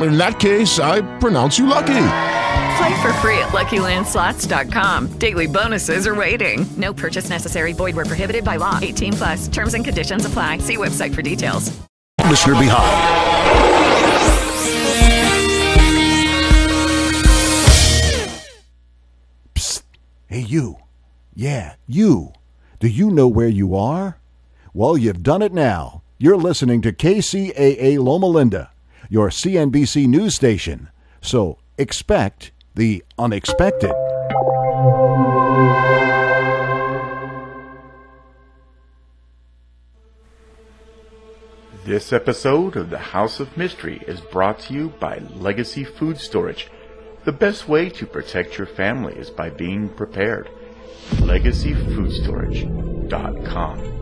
In that case, I pronounce you lucky. Play for free at LuckyLandSlots.com. Daily bonuses are waiting. No purchase necessary. Void where prohibited by law. 18 plus. Terms and conditions apply. See website for details. Listener behind. Psst. Hey, you. Yeah, you. Do you know where you are? Well, you've done it now. You're listening to KCAA Loma Linda, your CNBC news station. So expect the unexpected. This episode of the House of Mystery is brought to you by Legacy Food Storage. The best way to protect your family is by being prepared. LegacyFoodStorage.com.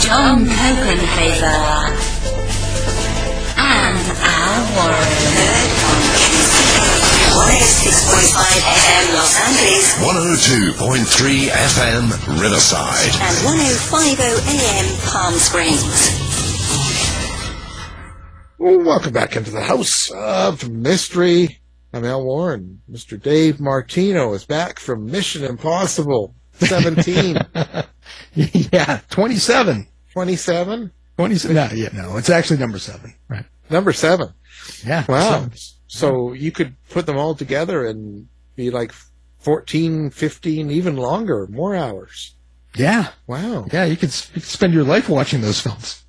John Copenhaver, and Al Warren. Heard on KCAA 106.5 FM Los Angeles 102.3 FM Riverside. and 1050 AM Palm Springs. Well, welcome back into the House of Mystery. I'm Al Warren. Mr. Dave Martino is back from Mission Impossible 17. yeah, 27. 27? 27. No, yeah, no, it's actually number seven. Right. Number seven. Yeah. Wow. seven. So you could put them all together and be like 14, 15, even longer, more hours. Yeah. Wow. Yeah, you could, you could spend your life watching those films.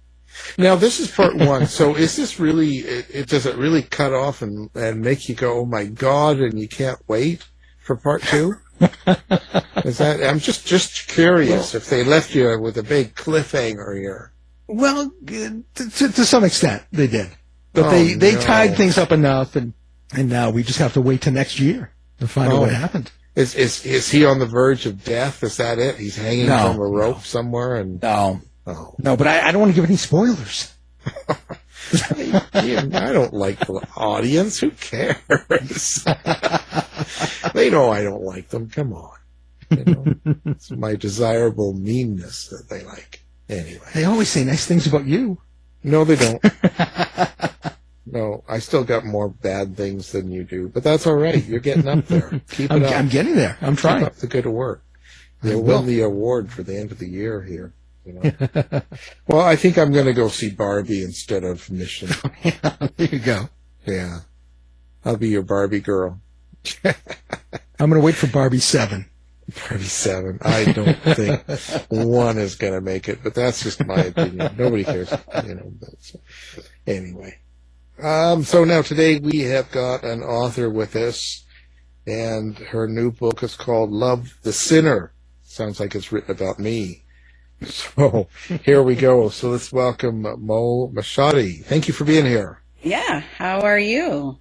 Now this is part one. So is this really? It, it does it really cut off and and make you go, oh my god, and you can't wait for part two? Is that? I'm just just curious if they left you with a big cliffhanger here. Well, to, to, to some extent, they did. But Oh, they, they no. tied things up enough, and, and now we just have to wait till next year to find out Oh. what happened. Is is is he on the verge of death? Is that it? He's hanging No, from a rope somewhere, and No. oh, No, but I, I don't want to give any spoilers. I don't like the audience. Who cares? they know I don't like them. Come on. You know, it's my desirable meanness that they like. Anyway. They always say nice things about you. No, they don't. no, I still got more bad things than you do, but that's all right. You're getting up there. Keep it I'm, up. I'm getting there. I'm Keep trying. up the good work. You'll will. win the award for the end of the year here. You know. well, I think I'm going to go see Barbie instead of Mission. there you go. Yeah, I'll be your Barbie girl. I'm going to wait for Barbie 7. Barbie seven. I don't think one is going to make it, but that's just my opinion. Nobody cares, you know. But anyway, um, so now today we have got an author with us, and her new book is called "Love the Sinner." Sounds like it's written about me. So here we go. So let's welcome Mo Moshaty. Thank you for being here. Yeah, how are you?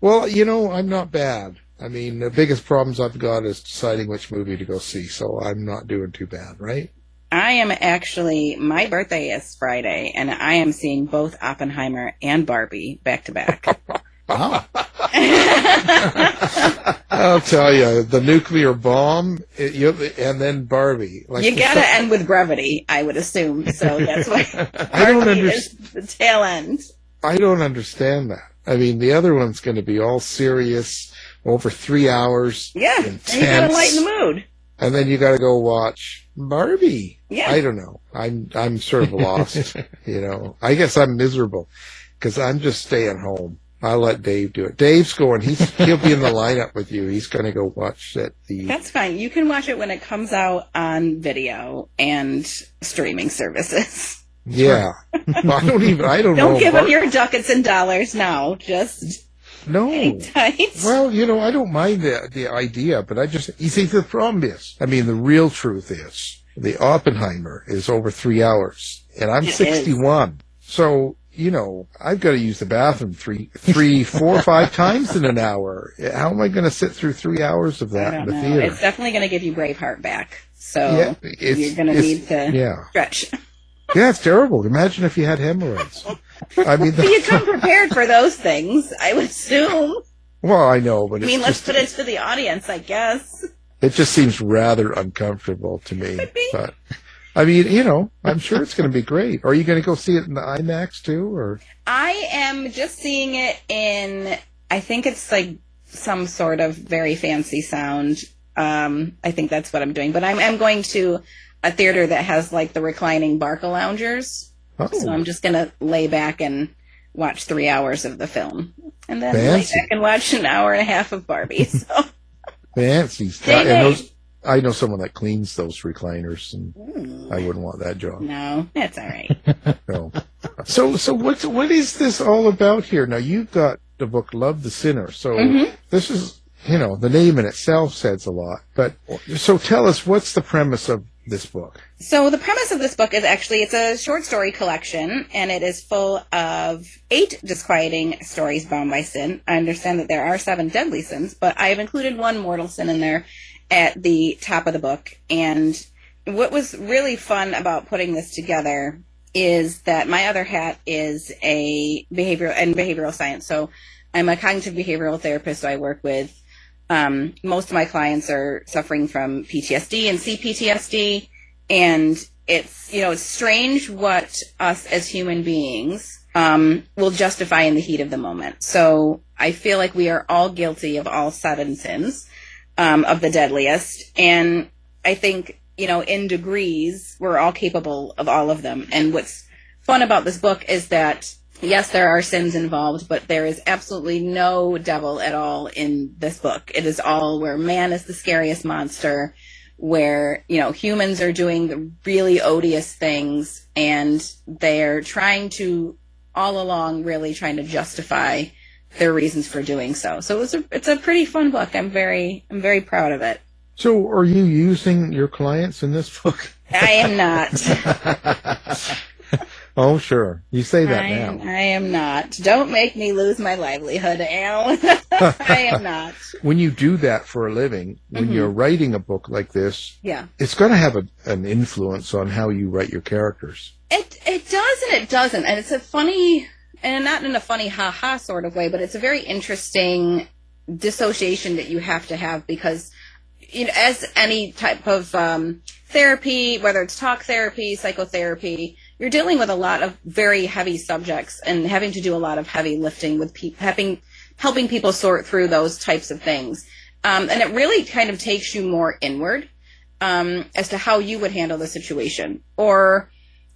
Well, you know, I'm not bad. I mean, the biggest problems I've got is deciding which movie to go see, so I'm not doing too bad, right? I am actually, my birthday is Friday, and I am seeing both Oppenheimer and Barbie back to back. Wow. I'll tell you, the nuclear bomb, it, you, and then Barbie. Like you gotta end with brevity, I would assume. So that's why I don't is the tail end. I don't understand that. I mean, the other one's going to be all serious, over three hours. Yeah, and intense, you gotta lighten the mood. and then you got to go watch Barbie. Yeah. I don't know. I'm I'm sort of lost. you know, I guess I'm miserable because I'm just staying home. I'll let Dave do it. Dave's going. He's he'll be in the lineup with you. He's going to go watch that. The That's fine. You can watch it when it comes out on video and streaming services. yeah. I don't even. I don't, Don't know. give up your ducats and dollars now. Just no. Well, you know, I don't mind the the idea, but I just you see the problem is, I mean, the real truth is the Oppenheimer is over three hours, and I'm It is. 61, so you know I've got to use the bathroom three, three, four, five times in an hour. How am I going to sit through three hours of that in the know. theater? It's definitely going to give you Braveheart back. So Yeah, you're going to need to yeah. stretch. yeah, it's terrible. Imagine if you had hemorrhoids. I mean, But you come prepared for those things, I would assume. well, I know, but I it's mean, let's just, put it to the audience, I guess. it just seems rather uncomfortable to me. But I mean, you know, I'm sure it's going to be great. Are you going to go see it in the IMAX too, or I am just seeing it in, I think it's like some sort of very fancy sound. Um, I think that's what I'm doing. But I'm, I'm going to a theater that has like the reclining Barcaloungers. Oh. So I'm just going to lay back and watch three hours of the film. And then Fancy. lay back and watch an hour and a half of Barbie. So fancy stuff? Day And day. those, I know someone that cleans those recliners, and I wouldn't want that job. no, that's all right. No. So, so what what is this all about here? Now you've got the book "Love the Sinner," so Mhm. this is you know the name in itself says a lot. But so tell us what's the premise of this book? So the premise of this book is actually it's a short story collection and it is full of eight disquieting stories bound by sin. I understand that there are seven deadly sins, but I have included one mortal sin in there at the top of the book. And what was really fun about putting this together is that my other hat is a behavioral and behavioral science. So I'm a cognitive behavioral therapist. So I work with um, most of my clients are suffering from PTSD and CPTSD, and it's you know it's strange what us as human beings um, will justify in the heat of the moment. So I feel like we are all guilty of all seven sins um, of the deadliest, and I think you know in degrees we're all capable of all of them. And what's fun about this book is that yes, there are sins involved, but there is absolutely no devil at all in this book. It is all where man is the scariest monster, where, you know, humans are doing the really odious things and they're trying to all along really trying to justify their reasons for doing so. So it was a, it's a pretty fun book. I'm very I'm very proud of it. So, are you using your clients in this book? I am not. Oh, sure. You say that I, now. I am not. Don't make me lose my livelihood, Al. I am not. When you do that for a living, when Mhm. you're writing a book like this, Yeah. it's going to have a, an influence on how you write your characters. It it does and it doesn't, and it's a funny and not in a funny ha ha sort of way, but it's a very interesting dissociation that you have to have because you know, as any type of um, therapy, whether it's talk therapy, psychotherapy, you're dealing with a lot of very heavy subjects and having to do a lot of heavy lifting with people, having helping people sort through those types of things, um, and it really kind of takes you more inward um, as to how you would handle the situation or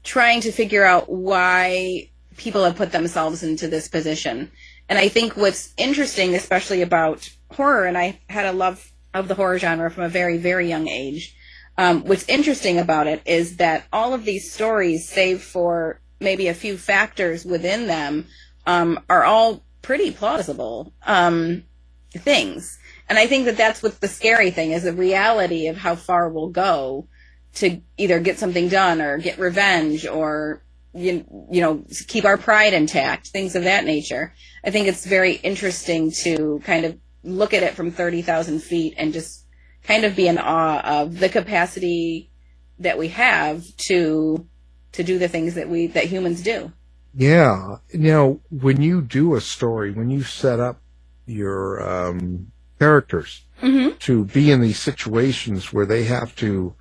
trying to figure out why people have put themselves into this position. And I think what's interesting, especially about horror, and I had a love of the horror genre from a very, very young age. Um, what's interesting about it is that all of these stories, save for maybe a few factors within them, um, are all pretty plausible um, things. And I think that that's what's the scary thing is the reality of how far we'll go to either get something done or get revenge or you, you know keep our pride intact things of that nature i think it's very interesting to kind of look at it from 30,000 feet and just kind of be in awe of the capacity that we have to to do the things that we that humans do Yeah. Now, when you do a story, when you set up your um, characters Mhm. to be in these situations where they have to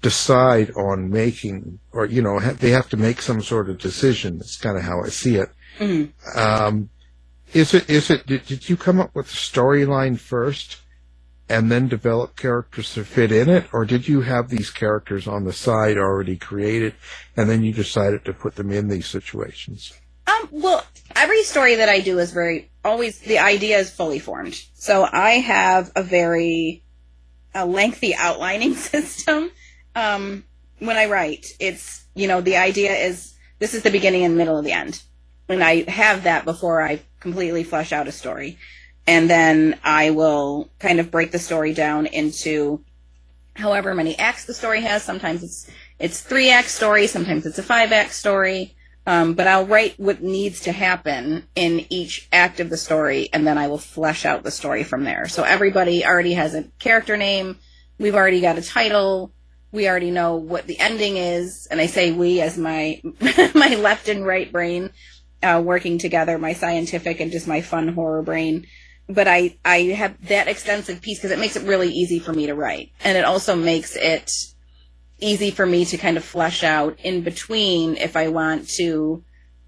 decide on making, or you know, ha- they have to make some sort of decision. That's kind of how I see it. Mhm. Um, is it is it did, did you come up with the storyline first and then develop characters to fit in it or did you have these characters on the side already created and then you decided to put them in these situations Um, well, every story that I do is very always the idea is fully formed. So I have a very a lengthy outlining system. Um, when I write, it's you know the idea is this is the beginning and middle of the end, and I have that before I completely flesh out a story, and then I will kind of break the story down into however many acts the story has. Sometimes it's it's three act story, sometimes it's a five act story. Um, but I'll write what needs to happen in each act of the story, and then I will flesh out the story from there. So everybody already has a character name. We've already got a title. We already know what the ending is, and I say we as my my left and right brain uh, working together, my scientific and just my fun horror brain. But I I have that extensive piece because it makes it really easy for me to write, and it also makes it easy for me to kind of flesh out in between if I want to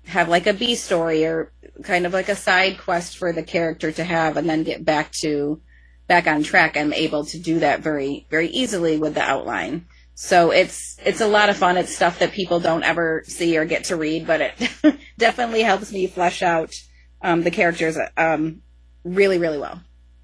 have like a B story or kind of like a side quest for the character to have and then get back to back on track. I'm able to do that very, very easily with the outline. So it's it's a lot of fun. It's stuff that people don't ever see or get to read, but it definitely helps me flesh out um, the characters um, really, really well.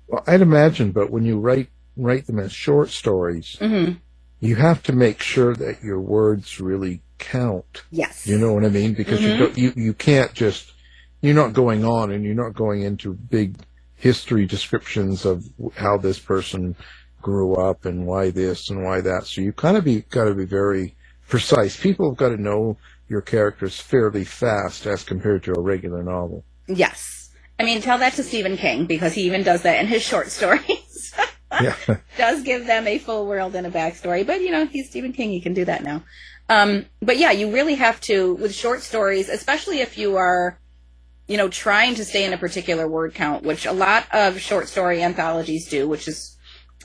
well i'd imagine but when you write write them as short stories hmm you have to make sure that your words really count Yes. you know what i mean because Mhm. you, don't, you you can't just you're not going on and you're not going into big history descriptions of how this person grew up and why this and why that. So you kind of be got to be very precise. People have got to know your characters fairly fast as compared to a regular novel. Yes. I mean, tell that to Stephen King because he even does that in his short stories. Yeah. does give them a full world and a backstory, but you know, he's Stephen King, he can do that now. Um, but yeah, you really have to, with short stories, especially if you are, you know, trying to stay in a particular word count, which a lot of short story anthologies do, which is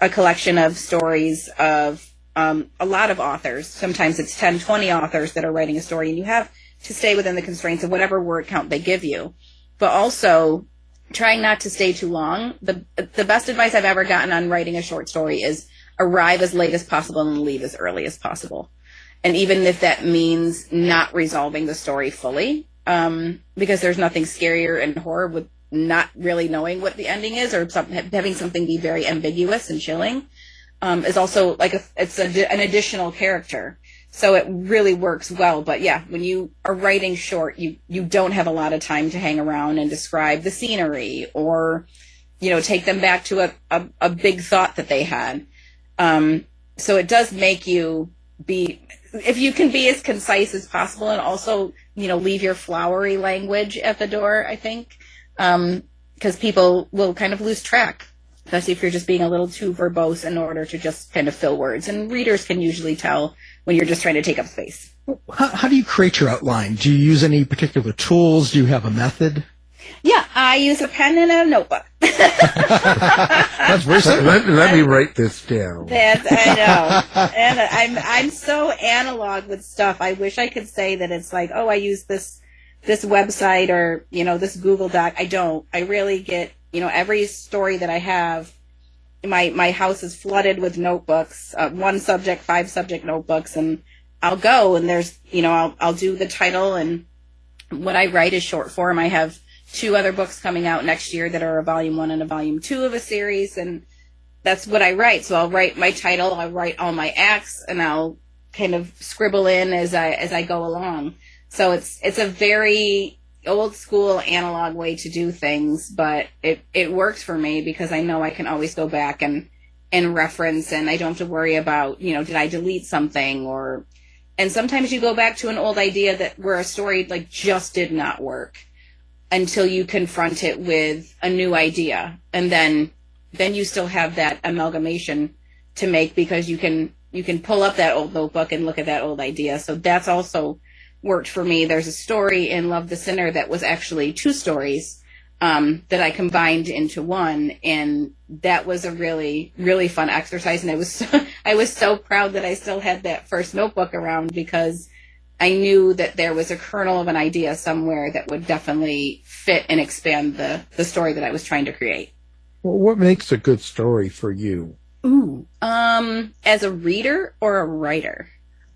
a collection of stories of um, a lot of authors. Sometimes it's 10, 20 authors that are writing a story, and you have to stay within the constraints of whatever word count they give you. But also, trying not to stay too long. The the best advice I've ever gotten on writing a short story is arrive as late as possible and leave as early as possible. And even if that means not resolving the story fully, um, because there's nothing scarier in horror with not really knowing what the ending is or some, having something be very ambiguous and chilling, um, is also like a, it's a, an additional character. So it really works well. But yeah, when you are writing short, you, you don't have a lot of time to hang around and describe the scenery or, you know, take them back to a, a, a big thought that they had. Um, so it does make you be, if you can be as concise as possible and also, you know, leave your flowery language at the door, I think, um, because people will kind of lose track, especially if you're just being a little too verbose in order to just kind of fill words. And readers can usually tell when you're just trying to take up space. How, how do you create your outline? Do you use any particular tools? Do you have a method? Yeah, I use a pen and a notebook. That's very Let, let, let me write this down. That's I know, and I'm I'm so analog with stuff. I wish I could say that it's like, oh, I use this this website or you know this Google Doc. I don't. I really get you know every story that I have. My my house is flooded with notebooks, uh, one subject, five subject notebooks, and I'll go and there's you know I'll I'll do the title and what I write is short form. I have two other books coming out next year that are a volume one and a volume two of a series, and that's what I write. So I'll write my title, I'll write all my acts, and I'll kind of scribble in as I as I go along. So it's it's a very old school analog way to do things, but it it works for me because I know I can always go back and and reference, and I don't have to worry about you know did I delete something or. And sometimes you go back to an old idea that where a story like just did not work until you confront it with a new idea and then then you still have that amalgamation to make because you can you can pull up that old notebook and look at that old idea so that's also worked for me there's a story in love the sinner that was actually two stories um, that I combined into one, and that was a really really fun exercise. And I was so, I was so proud that I still had that first notebook around because I knew that there was a kernel of an idea somewhere that would definitely fit and expand the the story that I was trying to create. Well, what makes a good story for you? Ooh, um, as a reader or a writer?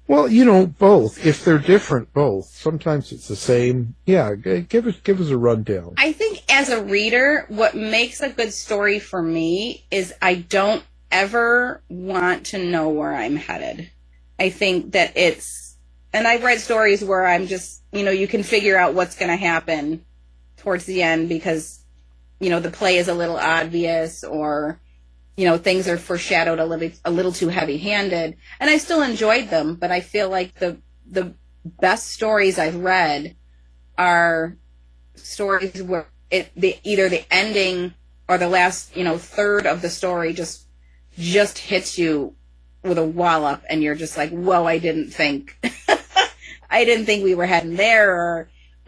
Well, you know, both. If they're different, both. Sometimes it's the same. Yeah, give us give us a rundown. I think as a reader, what makes a good story for me is I don't ever want to know where I'm headed. I think that it's, and I've read stories where I'm just, you know, you can figure out what's going to happen towards the end because, you know, the play is a little obvious or, you know, things are foreshadowed a little, a little too heavy handed. And I still enjoyed them, but I feel like the, the best stories I've read are stories where it the either the ending or the last you know third of the story just just hits you with a wallop and you're just like whoa i didn't think i didn't think we were heading there or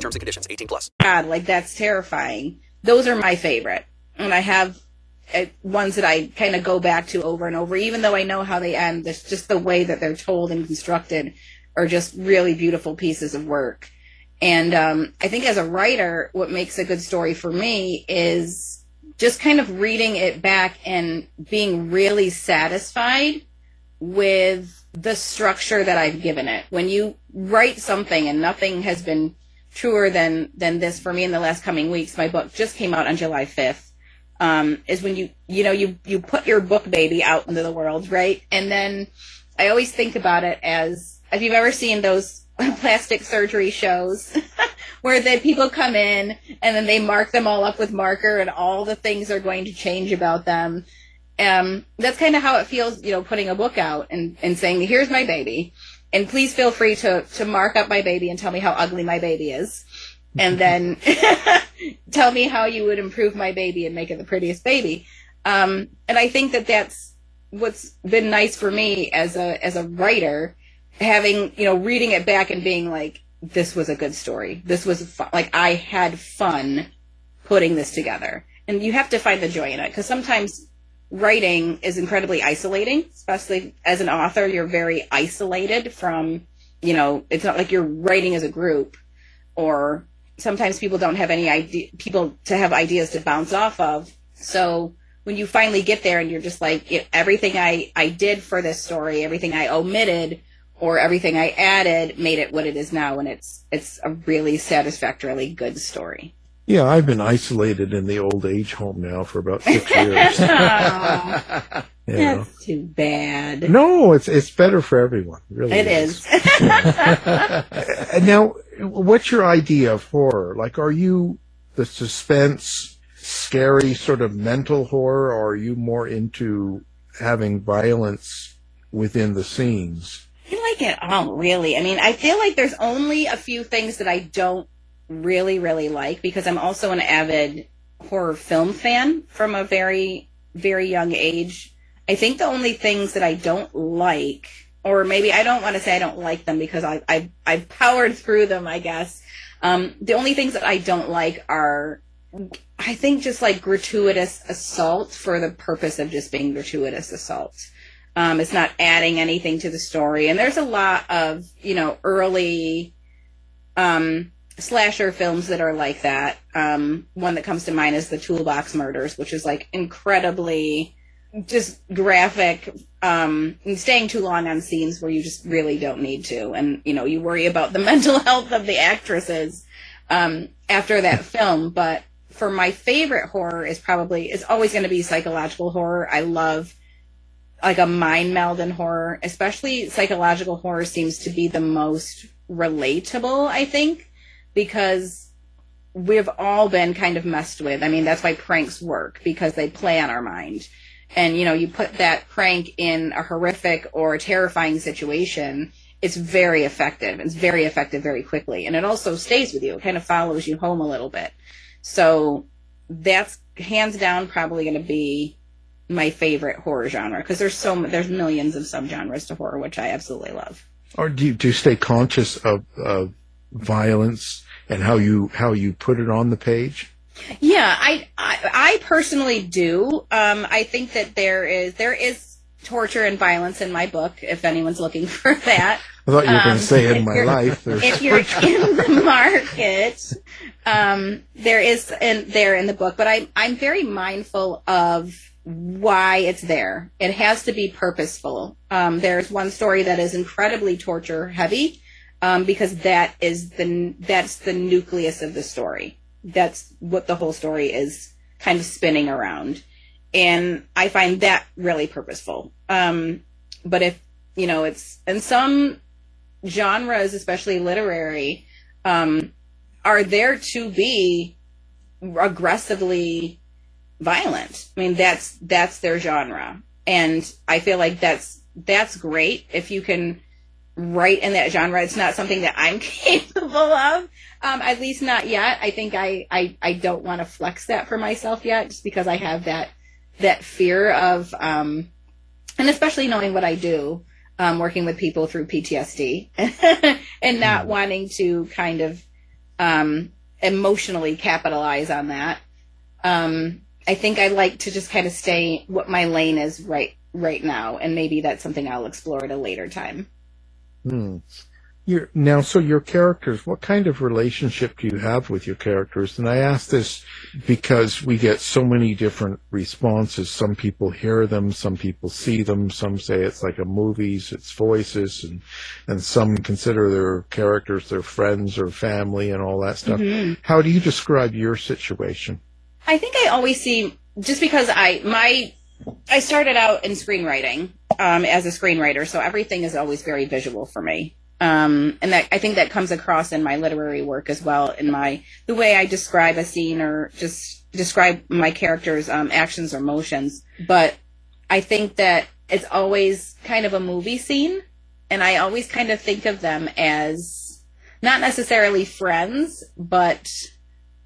terms and conditions. 18 plus. god like that's terrifying those are my favorite and i have uh, ones that i kind of go back to over and over even though i know how they end it's just the way that they're told and constructed are just really beautiful pieces of work and um, i think as a writer what makes a good story for me is just kind of reading it back and being really satisfied with the structure that I've given it. When you write something and nothing has been truer than than this for me in the last coming weeks, my book just came out on July 5th. Um, is when you you know you you put your book baby out into the world, right? And then I always think about it as if you've ever seen those plastic surgery shows where the people come in and then they mark them all up with marker and all the things are going to change about them. Um, that's kind of how it feels, you know, putting a book out and, and saying, here's my baby. And please feel free to, to mark up my baby and tell me how ugly my baby is. And then tell me how you would improve my baby and make it the prettiest baby. Um, and I think that that's what's been nice for me as a, as a writer, having, you know, reading it back and being like, this was a good story. This was fun. Like I had fun putting this together. And you have to find the joy in it because sometimes writing is incredibly isolating, especially as an author. You're very isolated from, you know, it's not like you're writing as a group or sometimes people don't have any idea, people to have ideas to bounce off of. So when you finally get there and you're just like, everything I, I did for this story, everything I omitted or everything I added made it what it is now. And it's, it's a really satisfactorily good story. Yeah, I've been isolated in the old age home now for about six years. Aw, You know. That's too bad. No, it's it's better for everyone. it Really, It is. And now, what's your idea of horror? Like, are you the suspense, scary sort of mental horror, or are you more into having violence within the scenes? I like it all, really. I mean, I feel like there's only a few things that I don't really, really like because I'm also an avid horror film fan from a very, very young age. I think the only things that I don't like, or maybe I don't want to say I don't like them because I, I, I've powered through them, I guess. Um, the only things that I don't like are, I think, just like gratuitous assault for the purpose of just being gratuitous assault. Um, it's not adding anything to the story. And there's a lot of, you know, early um, slasher films that are like that. Um, one that comes to mind is the Toolbox Murders, which is like incredibly just graphic, um, and staying too long on scenes where you just really don't need to. And, you know, you worry about the mental health of the actresses um, after that film. But for my favorite horror is probably, is always going to be psychological horror. I love like a mind meld in horror, especially psychological horror seems to be the most relatable, I think, because we've all been kind of messed with. I mean, that's why pranks work because they play on our mind. And you know, you put that prank in a horrific or terrifying situation, it's very effective. It's very effective very quickly. And it also stays with you. It kind of follows you home a little bit. So that's hands down probably going to be my favorite horror genre because there's so there's millions of subgenres to horror which I absolutely love. Or do you, do you stay conscious of, of violence and how you how you put it on the page? Yeah, I I, I personally do. Um, I think that there is there is torture and violence in my book. If anyone's looking for that, I thought you were going Um, to say in my life. If you're in the market, um, there is in there in the book, but I'm I'm very mindful of why it's there. It has to be purposeful. Um, there's one story that is incredibly torture heavy, um, because that is the that's the nucleus of the story. That's what the whole story is kind of spinning around, and I find that really purposeful. Um, but if you know, it's and some genres, especially literary, um, are there to be aggressively violent. I mean, that's that's their genre, and I feel like that's that's great if you can write in that genre. It's not something that I'm capable of, um, at least not yet. I think I I, I don't want to flex that for myself yet, just because I have that that fear of, um, and especially knowing what I do, um, working with people through PTSD, and not wanting to kind of um, emotionally capitalize on that. Um, I think I like to just kind of stay what my lane is right right now, and maybe that's something I'll explore at a later time. Hmm. Your, now, so your characters, what kind of relationship do you have with your characters? And I ask this because we get so many different responses. Some people hear them, some people see them, some say it's like a movie's, it's voices, and, and some consider their characters their friends or family and all that stuff. Mhm. How do you describe your situation? I think I always see just because I my I started out in screenwriting um, as a screenwriter, so everything is always very visual for me. Um, and that I think that comes across in my literary work as well, in my the way I describe a scene or just describe my characters' um, actions or motions. But I think that it's always kind of a movie scene, and I always kind of think of them as not necessarily friends, but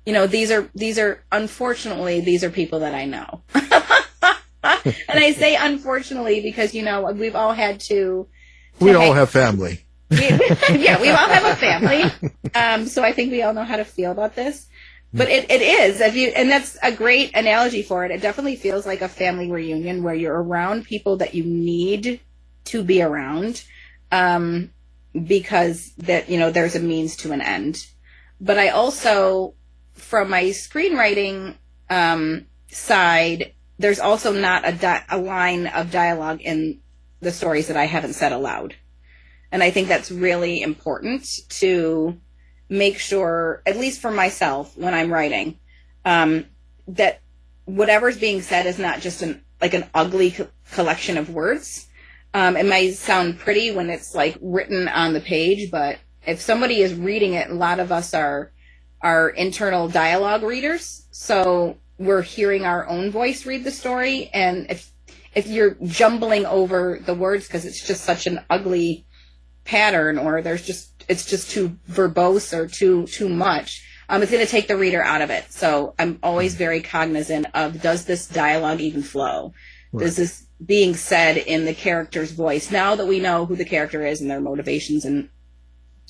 you know these are these are unfortunately these are people that I know. and I say unfortunately because you know we've all had to We all have family. yeah, we all have a family. Um, so I think we all know how to feel about this. But it, it is, if you, and that's a great analogy for it. It definitely feels like a family reunion where you're around people that you need to be around, um, because that, you know, there's a means to an end. But I also, from my screenwriting, um, side, there's also not a, di- a line of dialogue in the stories that I haven't said aloud. And I think that's really important to make sure, at least for myself when I'm writing, um, that whatever's being said is not just an like an ugly co- collection of words. Um, it might sound pretty when it's like written on the page, but if somebody is reading it, a lot of us are are internal dialogue readers, so we're hearing our own voice read the story, and if if you're jumbling over the words because it's just such an ugly pattern or there's just it's just too verbose or too too much um, it's going to take the reader out of it. So i'm always very cognizant of does this dialogue even flow? Does this being said in the character's voice now that we know who the character is and their motivations and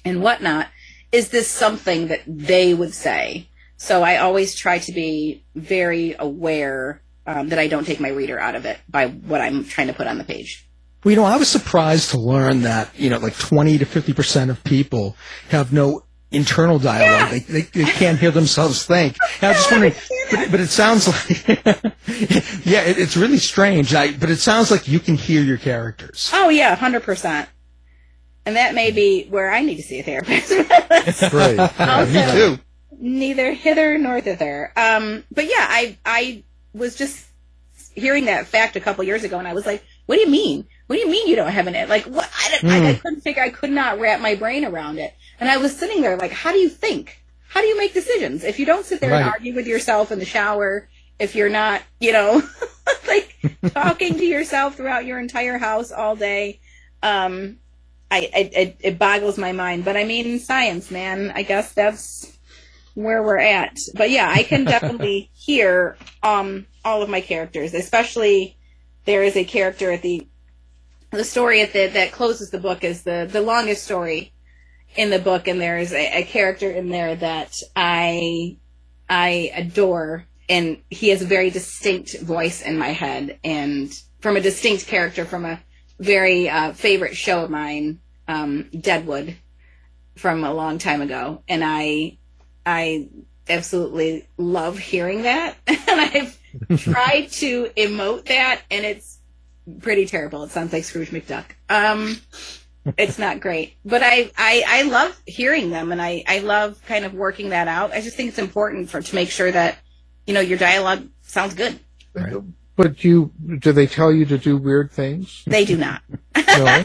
and whatnot is this something that they would say so i always try to be very aware um, that i don't take my reader out of it by what i'm trying to put on the page Well, you know, I was surprised to learn that, you know, like 20 to 50% of people have no internal dialogue. They, they, they can't hear themselves think. And I was just wondering, but, but it sounds like, yeah, it, it's really strange. I, but it sounds like you can hear your characters. Oh yeah, hundred percent. And that may be where I need to see a therapist. Right. Yeah, me too. Neither hither nor thither. Um, but yeah, I I was just hearing that fact a couple years ago, and I was like, "What do you mean? What do you mean you don't have an like? What? I, didn't, I, I Hmm. couldn't figure. I could not wrap my brain around it. And I was sitting there like, "How do you think? how do you make decisions if you don't sit there and argue with yourself in the shower? If you're not, you know, like talking to yourself throughout your entire house all day, um, I, I it, it boggles my mind. But I mean, science, man. I guess that's where we're at. But yeah, I can definitely hear um all of my characters, especially there is a character at the the story at the that closes the book is the the longest story in the book, and there is a, a character in there that I I adore, and he has a very distinct voice in my head, and from a distinct character from a very uh, favorite show of mine, um, Deadwood, from a long time ago, and I I absolutely love hearing that, and I've tried to emote that, and it's pretty terrible. It sounds like Scrooge McDuck. Um, it's not great, but I, I, I love hearing them and I, I love kind of working that out. I just think it's important for, to make sure that, you know, your dialogue sounds good. But you, do they tell you to do weird things? They do not. No,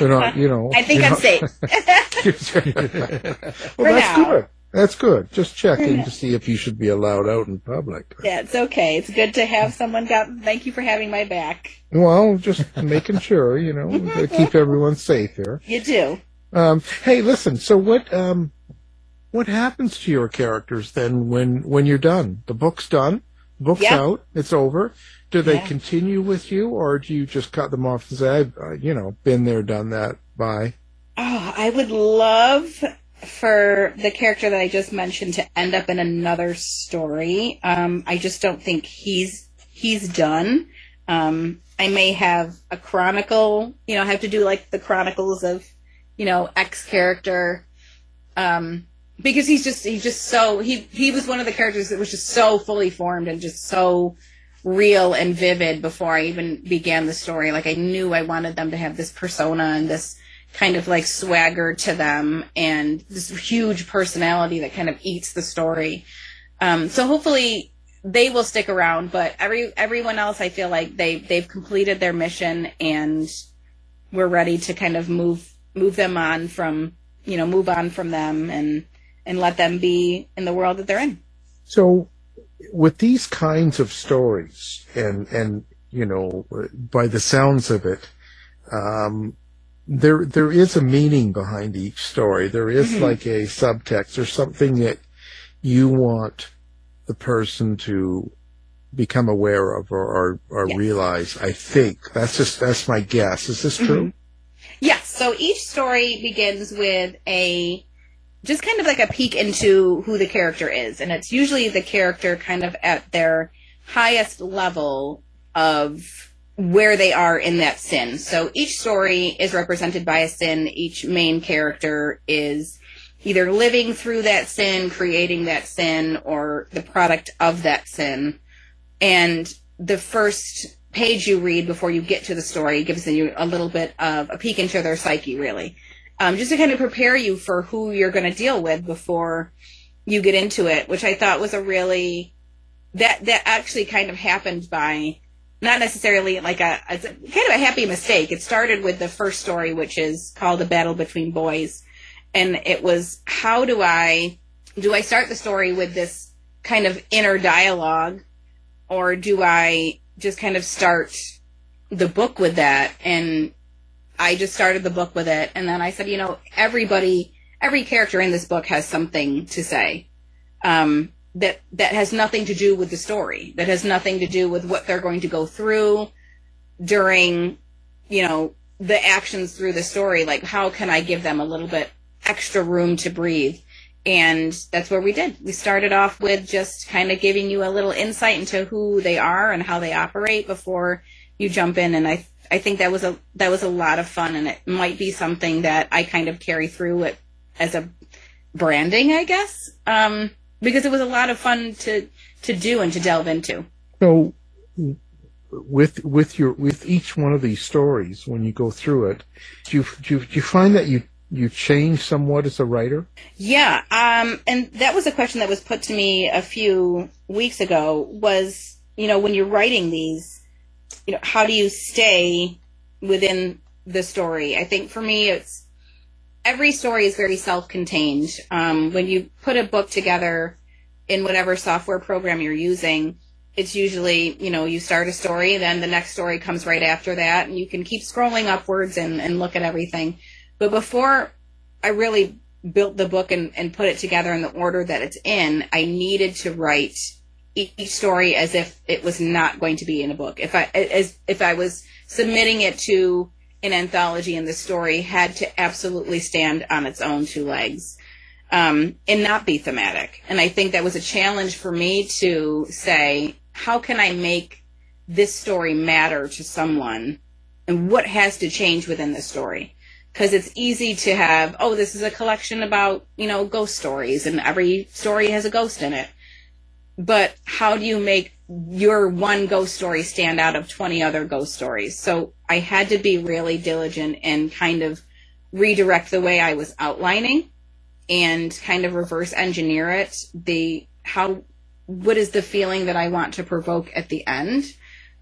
they're not. You know. I think I'm not- safe. well, For that's now. good. That's good. Just checking to see if you should be allowed out in public. Yeah, it's okay. It's good to have someone got, thank you for having my back. Well, just making sure, you know, to keep everyone safe here. You do. Um, hey, listen. So what? Um, what happens to your characters then when when you're done? The book's done. The book's Yeah. out. It's over. Do they Yeah. continue with you, or do you just cut them off and say, "I've uh, you know been there, done that"? Bye. Oh, I would love for the character that I just mentioned to end up in another story. Um, I just don't think he's he's done. Um, I may have a chronicle, you know, have to do like the chronicles of, you know, X character. Um, because he's just he's just so he he was one of the characters that was just so fully formed and just so real and vivid before I even began the story. Like I knew I wanted them to have this persona and this kind of like swagger to them and this huge personality that kind of eats the story. Um, so hopefully they will stick around, but every everyone else I feel like they they've completed their mission and we're ready to kind of move move them on from you know move on from them and and let them be in the world that they're in. So, with these kinds of stories, and and you know, by the sounds of it, um, there there is a meaning behind each story. There is Mhm. like a subtext or something that you want the person to become aware of or or, or realize. I think that's just that's my guess. Is this true? Yes. So each story begins with a just kind of like a peek into who the character is, and it's usually the character kind of at their highest level of where they are in that sin. So each story is represented by a sin. Each main character is either living through that sin, creating that sin, or the product of that sin. And the first page you read before you get to the story gives you a little bit of a peek into their psyche, really. Um, just to kind of prepare you for who you're going to deal with before you get into it, which I thought was a really, that, that actually kind of happened by, not necessarily like a, a kind of a happy mistake. It started with the first story, which is called A Battle Between Boys. And it was, how do I, do I start the story with this kind of inner dialogue or do I just kind of start the book with that? And I just started the book with it. And then I said, you know, everybody, every character in this book has something to say. Um, that, that has nothing to do with the story, that has nothing to do with what they're going to go through during, you know, the actions through the story. Like, how can I give them a little bit extra room to breathe? And that's what we did. We started off with just kind of giving you a little insight into who they are and how they operate before you jump in. And I, I think that was a, that was a lot of fun and it might be something that I kind of carry through it as a branding, I guess. Um, because it was a lot of fun to, to do and to delve into. So, with with your with each one of these stories, when you go through it, do you do you, do you find that you you change somewhat as a writer? Yeah, um, and that was a question that was put to me a few weeks ago. Was you know when you're writing these, you know, how do you stay within the story? I think for me, it's every story is very self-contained. Um, when you put a book together in whatever software program you're using, it's usually, you know, you start a story, then the next story comes right after that, and you can keep scrolling upwards and, and look at everything. But before I really built the book and, and put it together in the order that it's in, I needed to write each story as if it was not going to be in a book. If I as if I was submitting it to an anthology and the story had to absolutely stand on its own two legs um, and not be thematic. And I think that was a challenge for me to say, how can I make this story matter to someone and what has to change within the story? Because it's easy to have, oh, this is a collection about, you know, ghost stories and every story has a ghost in it. But how do you make your one ghost story stand out of 20 other ghost stories? So I had to be really diligent and kind of redirect the way I was outlining and kind of reverse engineer it. The how what is the feeling that I want to provoke at the end?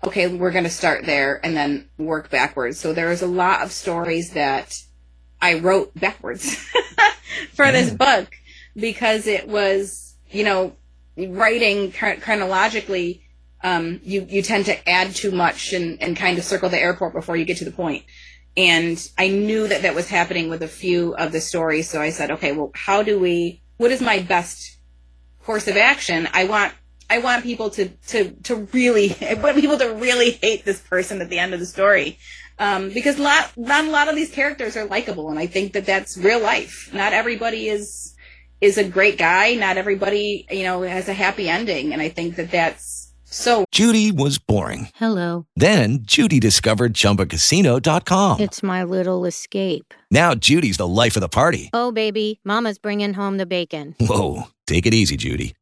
Okay, we're going to start there and then work backwards. So there was a lot of stories that I wrote backwards for this book because it was, you know, writing chronologically. Um, you you tend to add too much and, and kind of circle the airport before you get to the point. And I knew that that was happening with a few of the stories. So I said, okay, well, how do we, what is my best course of action? I want, I want people to, to, to really, I want people to really hate this person at the end of the story. Um, because lot, not a lot of these characters are likable. And I think that that's real life. Not everybody is, is a great guy. Not everybody, you know, has a happy ending. And I think that that's, so Judy was boring. Hello. Then Judy discovered ChumbaCasino.com. It's my little escape. Now Judy's the life of the party. Oh, baby, Mama's bringing home the bacon. Whoa, take it easy, Judy.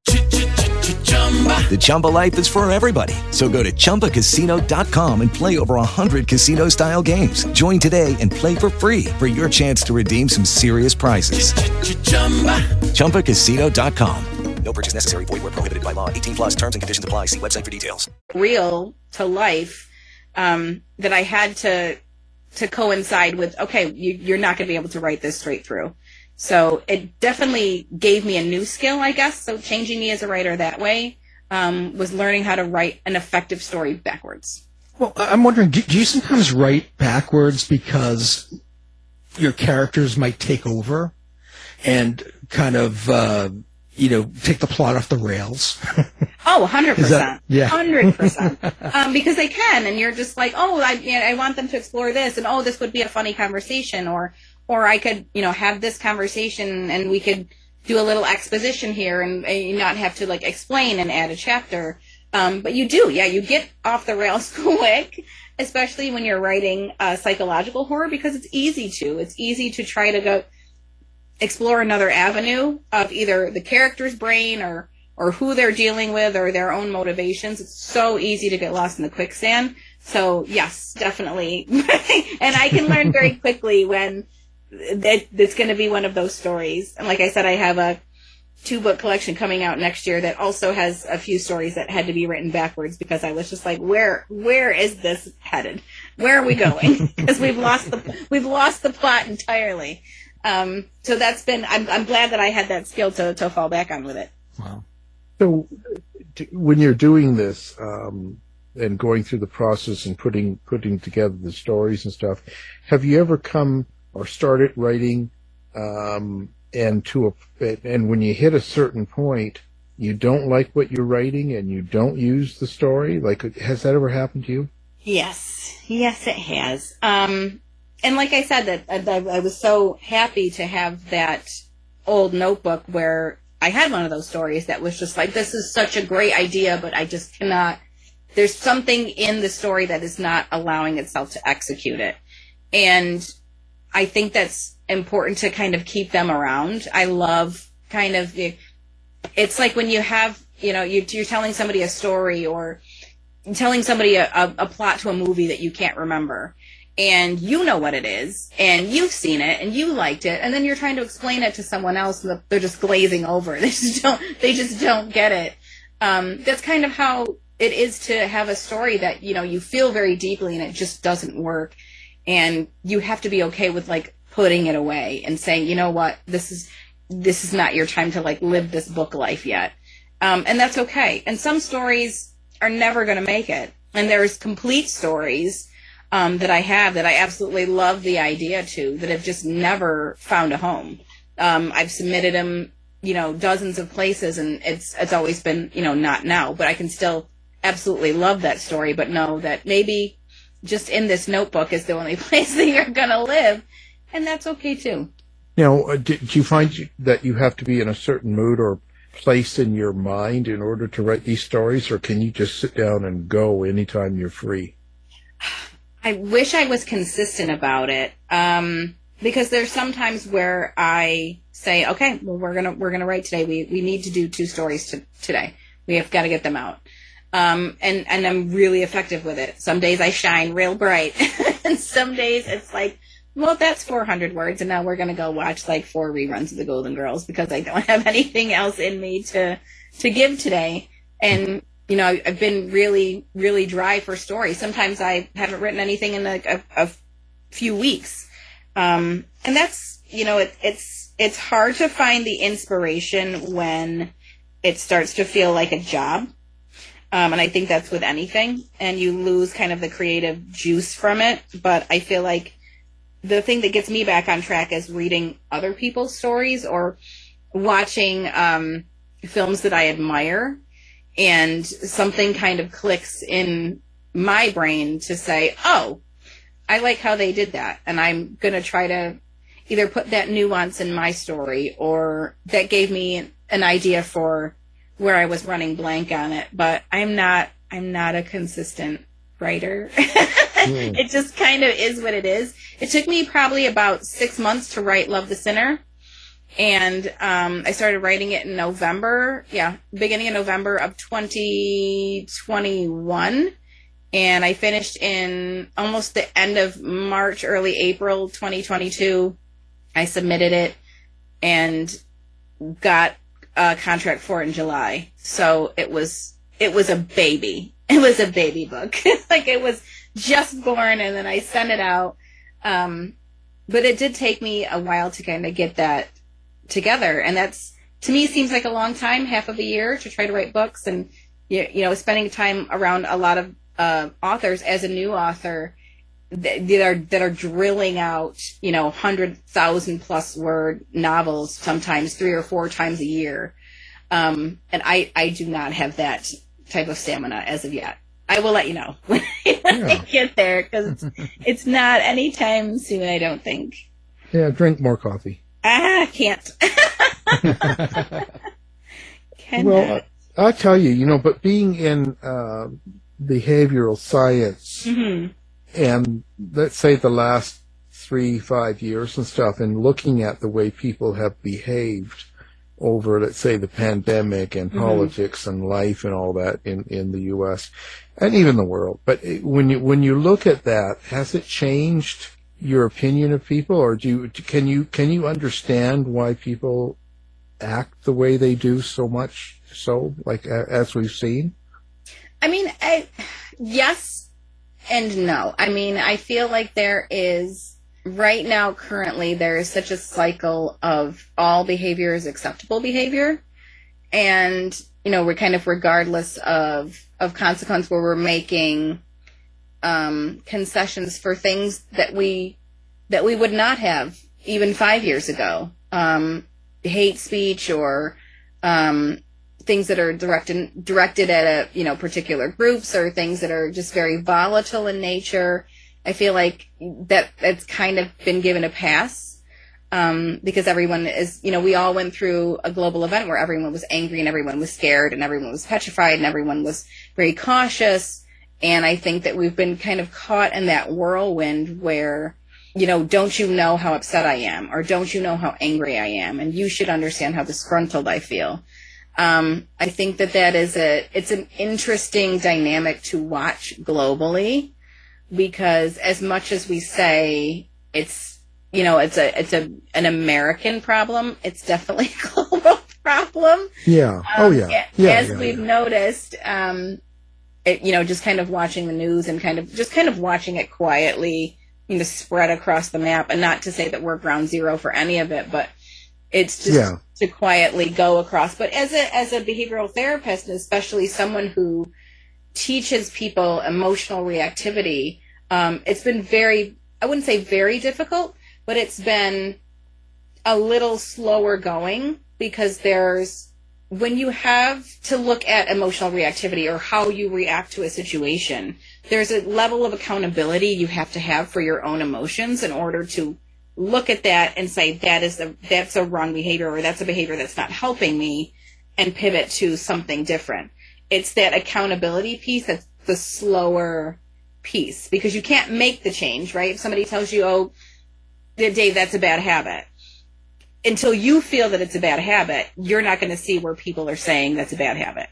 The Chumba life is for everybody. So go to ChumbaCasino.com and play over 100 casino style games. Join today and play for free for your chance to redeem some serious prizes. ChumbaCasino.com. No purchase necessary. Void where prohibited by law. 18 plus terms and conditions apply. See website for details. real to life um, that I had to to coincide with. Okay, you, you're not going to be able to write this straight through. So it definitely gave me a new skill, I guess. So changing me as a writer that way um, was learning how to write an effective story backwards. Well, I'm wondering, do, do you sometimes write backwards because your characters might take over and kind of, uh, you know, take the plot off the rails? Oh, 100%. That- yeah. 100%. um, because they can, and you're just like, oh, I, you know, I want them to explore this, and oh, this would be a funny conversation, or, or I could, you know, have this conversation, and we could do a little exposition here, and, and not have to like explain and add a chapter. Um, but you do, yeah, you get off the rails quick, especially when you're writing uh, psychological horror, because it's easy to. It's easy to try to go explore another avenue of either the character's brain or or who they're dealing with or their own motivations. It's so easy to get lost in the quicksand. So yes, definitely. and I can learn very quickly when that it's going to be one of those stories. And like I said, I have a two book collection coming out next year that also has a few stories that had to be written backwards because I was just like, where where is this headed? Where are we going? Because we've lost the we've lost the plot entirely. Um, so that's been I'm I'm glad that I had that skill to to fall back on with it. Wow. So, t- when you're doing this um, and going through the process and putting putting together the stories and stuff, have you ever come or started writing um, and to a and when you hit a certain point, you don't like what you're writing and you don't use the story? Like, has that ever happened to you? Yes, yes, it has. Um, and like I said, that I, I was so happy to have that old notebook where I had one of those stories that was just like, this is such a great idea, but I just cannot. There's something in the story that is not allowing itself to execute it, and I think that's important to kind of keep them around. I love kind of the. It's like when you have, you know, you, you're telling somebody a story or telling somebody a, a, a plot to a movie that you can't remember and you know what it is and you've seen it and you liked it and then you're trying to explain it to someone else and they're just glazing over they just don't they just don't get it um, that's kind of how it is to have a story that you know you feel very deeply and it just doesn't work and you have to be okay with like putting it away and saying, you know what, this is this is not your time to like live this book life yet. Um, and that's okay. And some stories are never going to make it. And there's complete stories um, that I have that I absolutely love the idea to that have just never found a home. Um, I've submitted them, you know, dozens of places, and it's it's always been, you know, not now. But I can still absolutely love that story, but know that maybe just in this notebook is the only place that you're going to live, and that's okay too. Now, uh, do, do you find that you have to be in a certain mood or place in your mind in order to write these stories, or can you just sit down and go anytime you're free? I wish I was consistent about it. Um, because there's sometimes where I say, okay, well, we're gonna we're gonna write today. We we need to do two stories to, today. We have got to get them out. Um, and and I'm really effective with it. Some days I shine real bright, and some days it's like, well, that's 400 words, and now we're gonna go watch like four reruns of The Golden Girls because I don't have anything else in me to to give today. And you know, I've been really, really dry for stories. Sometimes I haven't written anything in like a, a few weeks. Um, and that's, you know, it, it's, it's hard to find the inspiration when it starts to feel like a job. Um, and I think that's with anything and you lose kind of the creative juice from it. But I feel like the thing that gets me back on track is reading other people's stories or watching, um, films that I admire and something kind of clicks in my brain to say, oh, I like how they did that. And I'm going to try to either put that nuance in my story or that gave me an idea for where I was running blank on it. But I'm not, I'm not a consistent writer. it just kind of is what it is. It took me probably about six months to write Love the Sinner and um, I started writing it in November. Yeah, beginning of November of 2021, and I finished in almost the end of March, early April 2022. I submitted it and got a contract for in July. So it was it was a baby. It was a baby book. like it was just born, and then I sent it out. Um, but it did take me a while to kind of get that together and that's to me seems like a long time half of a year to try to write books and you, you know spending time around a lot of uh, authors as a new author that, that are that are drilling out you know hundred thousand plus word novels sometimes three or four times a year um, and I I do not have that type of stamina as of yet. I will let you know when I get there because it's, it's not anytime soon. I don't think. Yeah, drink more coffee. Ah, can't. Well, I, I tell you, you know, but being in uh, behavioral science Mhm. And let's say the last three, five years and stuff, and looking at the way people have behaved over, let's say, the pandemic and Mhm. politics and life and all that in, in the U.S. and even the world. But it, when you when you look at that, has it changed your opinion of people, or do you can you can you understand why people act the way they do so much so, like as we've seen? I mean, I, yes and no. I mean, I feel like there is right now currently there is such a cycle of all behavior is acceptable behavior and you know we're kind of regardless of of consequence where we're making um concessions for things that we that we would not have even 5 years ago um hate speech or um things that are directed directed at a you know particular groups or things that are just very volatile in nature i feel like that that's kind of been given a pass um, because everyone is you know we all went through a global event where everyone was angry and everyone was scared and everyone was petrified and everyone was very cautious and i think that we've been kind of caught in that whirlwind where you know, don't you know how upset I am? Or don't you know how angry I am? And you should understand how disgruntled I feel. Um, I think that that is a, it's an interesting dynamic to watch globally because as much as we say it's, you know, it's a, it's a, an American problem, it's definitely a global problem. Yeah. oh Um, yeah. Yeah. As yeah, we've yeah. noticed, um, it, you know, just kind of watching the news and kind of just kind of watching it quietly, you know spread across the map. And not to say that we're ground zero for any of it, but it's just Yeah. to quietly go across. But as a as a behavioral therapist, and especially someone who teaches people emotional reactivity, um, it's been very I wouldn't say very difficult, but it's been a little slower going because there's when you have to look at emotional reactivity or how you react to a situation, there's a level of accountability you have to have for your own emotions in order to look at that and say that is a that's a wrong behavior or that's a behavior that's not helping me and pivot to something different. It's that accountability piece that's the slower piece because you can't make the change, right? If somebody tells you, "Oh, Dave, that's a bad habit," until you feel that it's a bad habit, you're not going to see where people are saying that's a bad habit.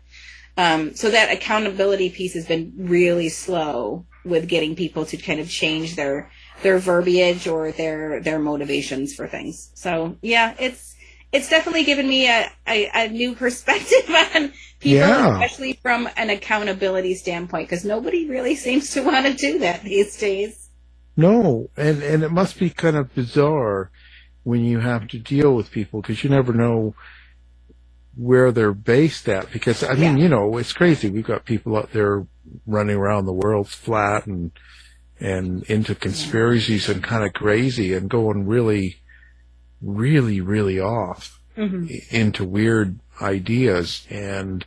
Um, so that accountability piece has been really slow with getting people to kind of change their their verbiage or their their motivations for things. So yeah, it's it's definitely given me a, a, a new perspective on people, Yeah. especially from an accountability standpoint, because nobody really seems to want to do that these days. No, and and it must be kind of bizarre when you have to deal with people because you never know where they're based at. Because I mean, you know, it's crazy. We've got people out there running around the world's flat and and into conspiracies and kind of crazy and going really, really, really off Mhm. into weird ideas and.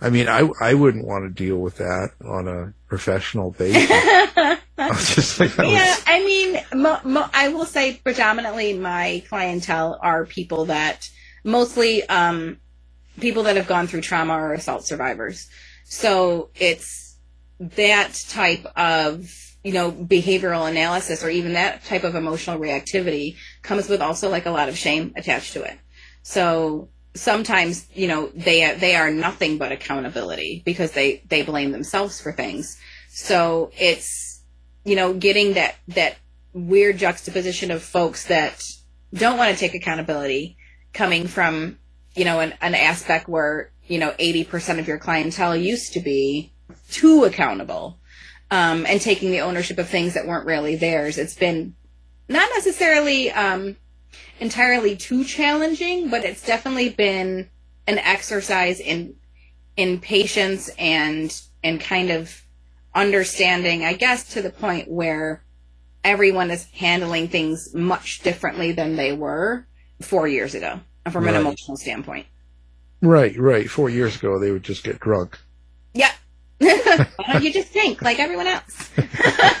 I mean, I I wouldn't want to deal with that on a professional basis. I like, I was- yeah, I mean, mo- mo- I will say predominantly my clientele are people that mostly um, people that have gone through trauma or assault survivors. So it's that type of you know behavioral analysis or even that type of emotional reactivity comes with also like a lot of shame attached to it. So sometimes you know they they are nothing but accountability because they they blame themselves for things. So it's you know, getting that that weird juxtaposition of folks that don't want to take accountability coming from, you know, an, an aspect where, you know, 80% of your clientele used to be too accountable, um, and taking the ownership of things that weren't really theirs. It's been not necessarily, um, entirely too challenging, but it's definitely been an exercise in, in patience and, and kind of understanding, I guess, to the point where everyone is handling things much differently than they were four years ago from an emotional standpoint. Right, right. Four years ago, they would just get drunk. Yeah. Why don't you just think like everyone else?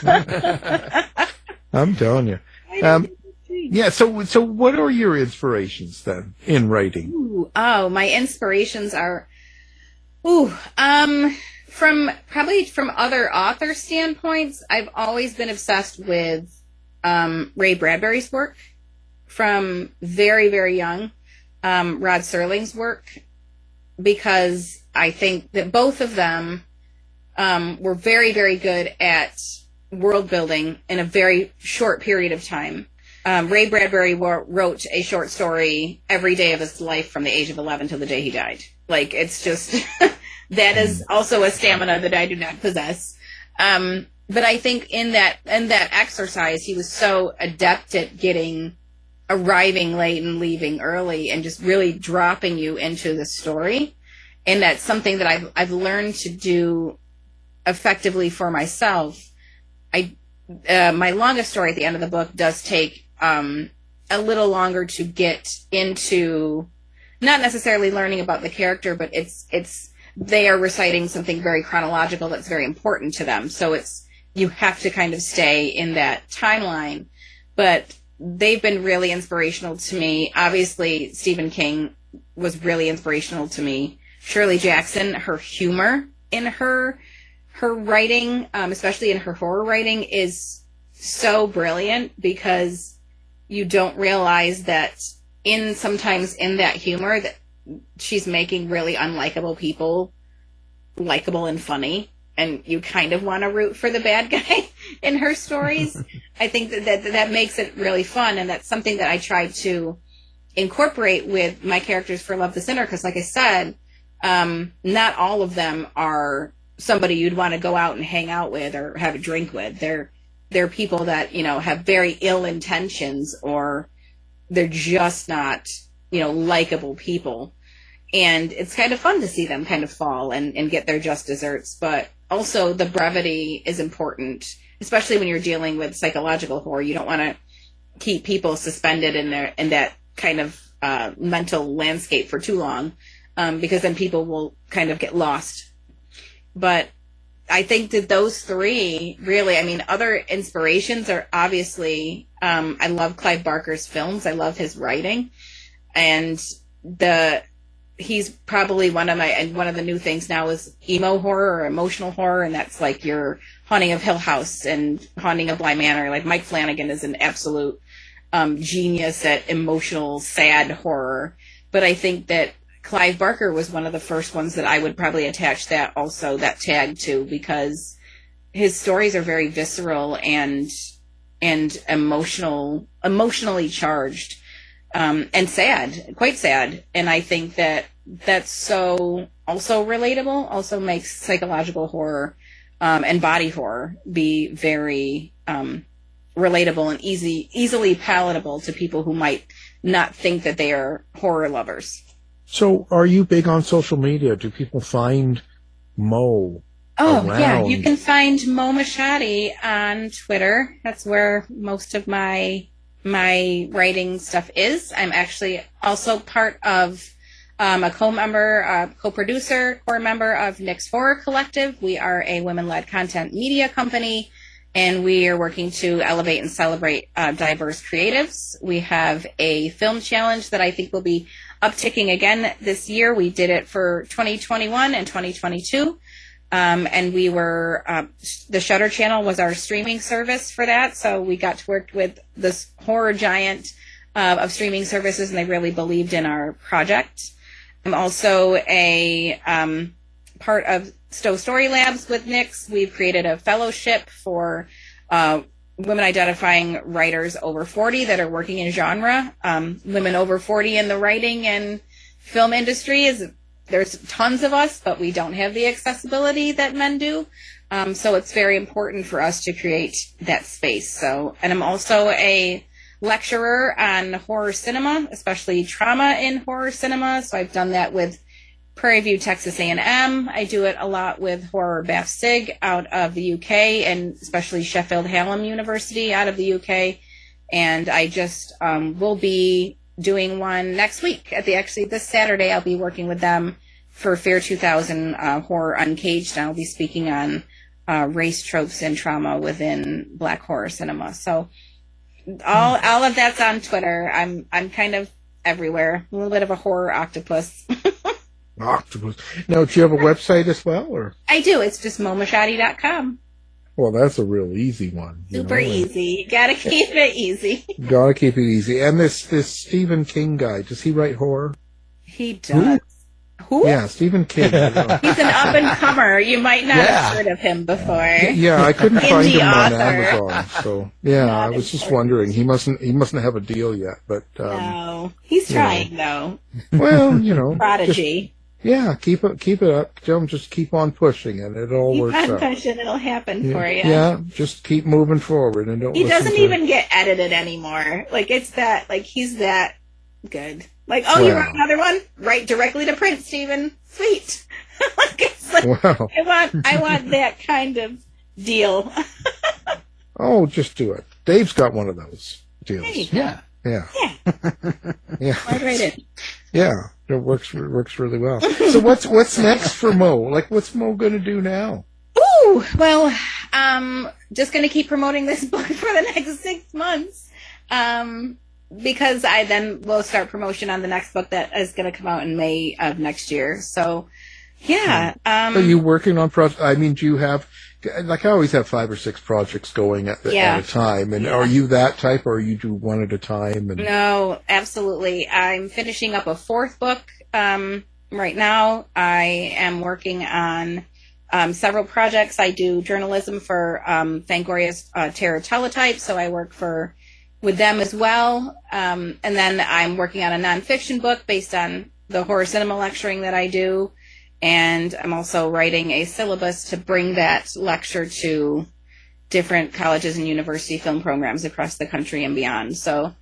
I'm telling you. Um, yeah. So, so what are your inspirations then in writing? Ooh, oh, my inspirations are, ooh, um, from probably from other author standpoints, I've always been obsessed with um, Ray Bradbury's work from very, very young. Um, Rod Serling's work because I think that both of them um, were very, very good at world building in a very short period of time. Um, Ray Bradbury wo- wrote a short story every day of his life from the age of 11 till the day he died. Like, it's just, that is also a stamina that I do not possess. Um, but I think in that, in that exercise, he was so adept at getting, arriving late and leaving early and just really dropping you into the story. And that's something that I've, I've learned to do effectively for myself. I, uh, my longest story at the end of the book does take um, a little longer to get into, not necessarily learning about the character, but it's it's they are reciting something very chronological that's very important to them. So it's you have to kind of stay in that timeline. But they've been really inspirational to me. Obviously, Stephen King was really inspirational to me. Shirley Jackson, her humor in her her writing, um, especially in her horror writing, is so brilliant because you don't realize that in sometimes in that humor that she's making really unlikable people likable and funny and you kind of want to root for the bad guy in her stories. I think that, that that makes it really fun and that's something that i try to incorporate with my characters for love the sinner because like i said um, not all of them are somebody you'd want to go out and hang out with or have a drink with. They're they're people that you know have very ill intentions or they're just not you know likable people. And it's kind of fun to see them kind of fall and, and get their just desserts but also the brevity is important especially when you're dealing with psychological horror. You don't want to keep people suspended in their in that kind of uh, mental landscape for too long um, because then people will kind of get lost but I think that those three really, I mean, other inspirations are obviously, um, I love Clive Barker's films. I love his writing. And the, he's probably one of my, and one of the new things now is emo horror or emotional horror. And that's like your Haunting of Hill House and Haunting of Bly Manor. Like Mike Flanagan is an absolute, um, genius at emotional, sad horror. But I think that Clive Barker was one of the first ones that I would probably attach that also that tag to because his stories are very visceral and and emotional emotionally charged um, and sad quite sad. And I think that that's so also relatable also makes psychological horror um, and body horror be very um, relatable and easy easily palatable to people who might not think that they are horror lovers So, are you big on social media? Do people find Mo? Oh around? yeah, you can find Mo Moshaty on Twitter. That's where most of my my writing stuff is. I'm actually also part of um, a co-member, uh, co-producer, core member of Nyx Horror Collective. We are a women-led content media company, and we are working to elevate and celebrate uh, diverse creatives. We have a film challenge that I think will be upticking again this year. We did it for 2021 and 2022. Um, and we were, uh, the Shudder Channel was our streaming service for that. So we got to work with this horror giant uh, of streaming services, and they really believed in our project. I'm also a um, part of Stowe Story Labs with Nyx. We've created a fellowship for uh, women identifying writers over 40 that are working in genre. Um, women over 40 in the writing and film industry is there's tons of us, but we don't have the accessibility that men do. Um, so it's very important for us to create that space. So, and I'm also a lecturer on horror cinema, especially trauma in horror cinema. So I've done that with Prairie View, Texas A&M. I do it a lot with Horror Bath Sig out of the UK and especially Sheffield Hallam University out of the UK. And I just um, will be doing one next week at the actually this Saturday. I'll be working with them for Fair 2000 uh, Horror Uncaged. And I'll be speaking on uh, race tropes and trauma within Black horror cinema. So all all of that's on Twitter. I'm I'm kind of everywhere. A little bit of a horror octopus. Octopus. Now, do you have a website as well, or? I do. It's just momoshaty.com. Well, that's a real easy one. Super know, easy. You gotta keep it easy. Gotta keep it easy. And this this Stephen King guy, does he write horror? He does. Who? Yeah, Stephen King. He's an up and comer. You might not Yeah. have heard of him before. Yeah, I couldn't find Indie him on. Amazon. So yeah, I was just wondering. He mustn't he mustn't have a deal yet, but um, No, he's you know. trying though. well, you know, Prodigy. just- yeah, keep it keep it up. Don't just keep on pushing, and it all Keep works on out. pushing, it'll happen Yeah, for you. yeah, just keep moving forward, and don't. He doesn't to- even get edited anymore. Like it's that. Like he's that good. Like oh, you Wow. wrote another one? Right directly to print, Stephen. Sweet. like it's like Wow. I want I want that kind of deal. Oh, just do it. Dave's got one of those deals. Hey. Yeah. Yeah. Yeah. I'd write it. Yeah. It works it works really well. So what's what's next for Mo? Like what's Mo gonna do now? Ooh, well, um, just gonna keep promoting this book for the next six months. Um, because I then will start promotion on the next book that is gonna come out in May of next year. So, yeah. Um, Are you working on projects? I mean, do you have like I always have five or six projects going at, Yeah. at a time, and are you that type, or you do one at a time? And No, absolutely. I'm finishing up a fourth book um, right now. I am working on um, several projects. I do journalism for um, Fangoria's uh, Terror Teletype, so I work for with them as well. Um, and then I'm working on a nonfiction book based on the horror cinema lecturing that I do. And I'm also writing a syllabus to bring that lecture to different colleges and university film programs across the country and beyond. So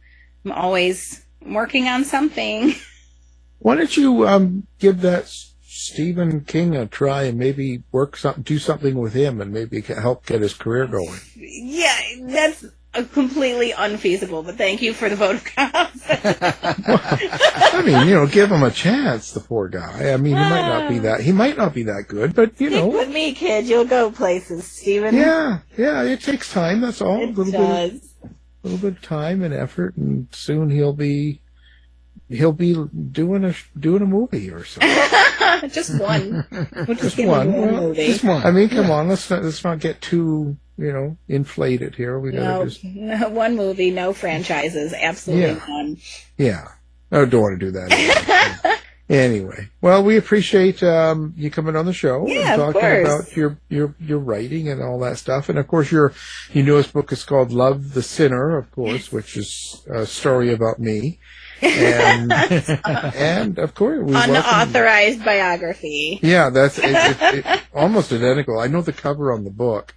I'm always working on something. Why don't you um, give that Stephen King a try and maybe work something, do something with him, and maybe help get his career going? yeah, that's Uh, completely unfeasible, but thank you for the vote of confidence. I mean, you know, give him a chance. The poor guy. I mean, he might not be ah. that. He might not be that good, but you Stick know, with me, kid. You'll go places, Stephen. yeah, yeah. It takes time. That's all. It a little does. bit, a little bit of time and effort, and soon he'll be, he'll be doing a doing a movie or something. just one. We'll Just give him one. one Well, movie. just one. I mean, come on. Let's not let's not get too you know inflated here. We gotta No, just no, one movie, no franchises. Absolutely Yeah. none. yeah. I don't want to do that. anyway, well, we appreciate um, you coming on the show Yeah, and talking about your your your writing and all that stuff. And of course, your your newest book is called "Love the Sinner," of course, which is a story about me. And and of course, welcome. Unauthorized biography. Yeah, that's it, it, it, almost identical. I know the cover on the book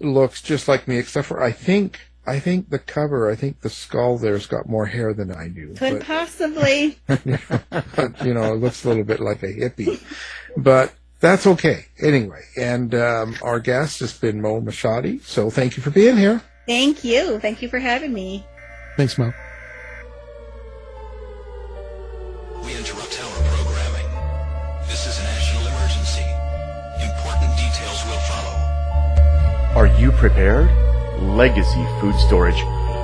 looks just like me, except for I think I think the cover, I think the skull there's got more hair than I do. Could possibly. But, but you know, it looks a little bit like a hippie, but that's okay. Anyway, and um, our guest has been Mo Moshaty, so thank you for being here. Thank you. Thank you for having me. Thanks, Mo. We interrupt Are you prepared? Legacy Food Storage.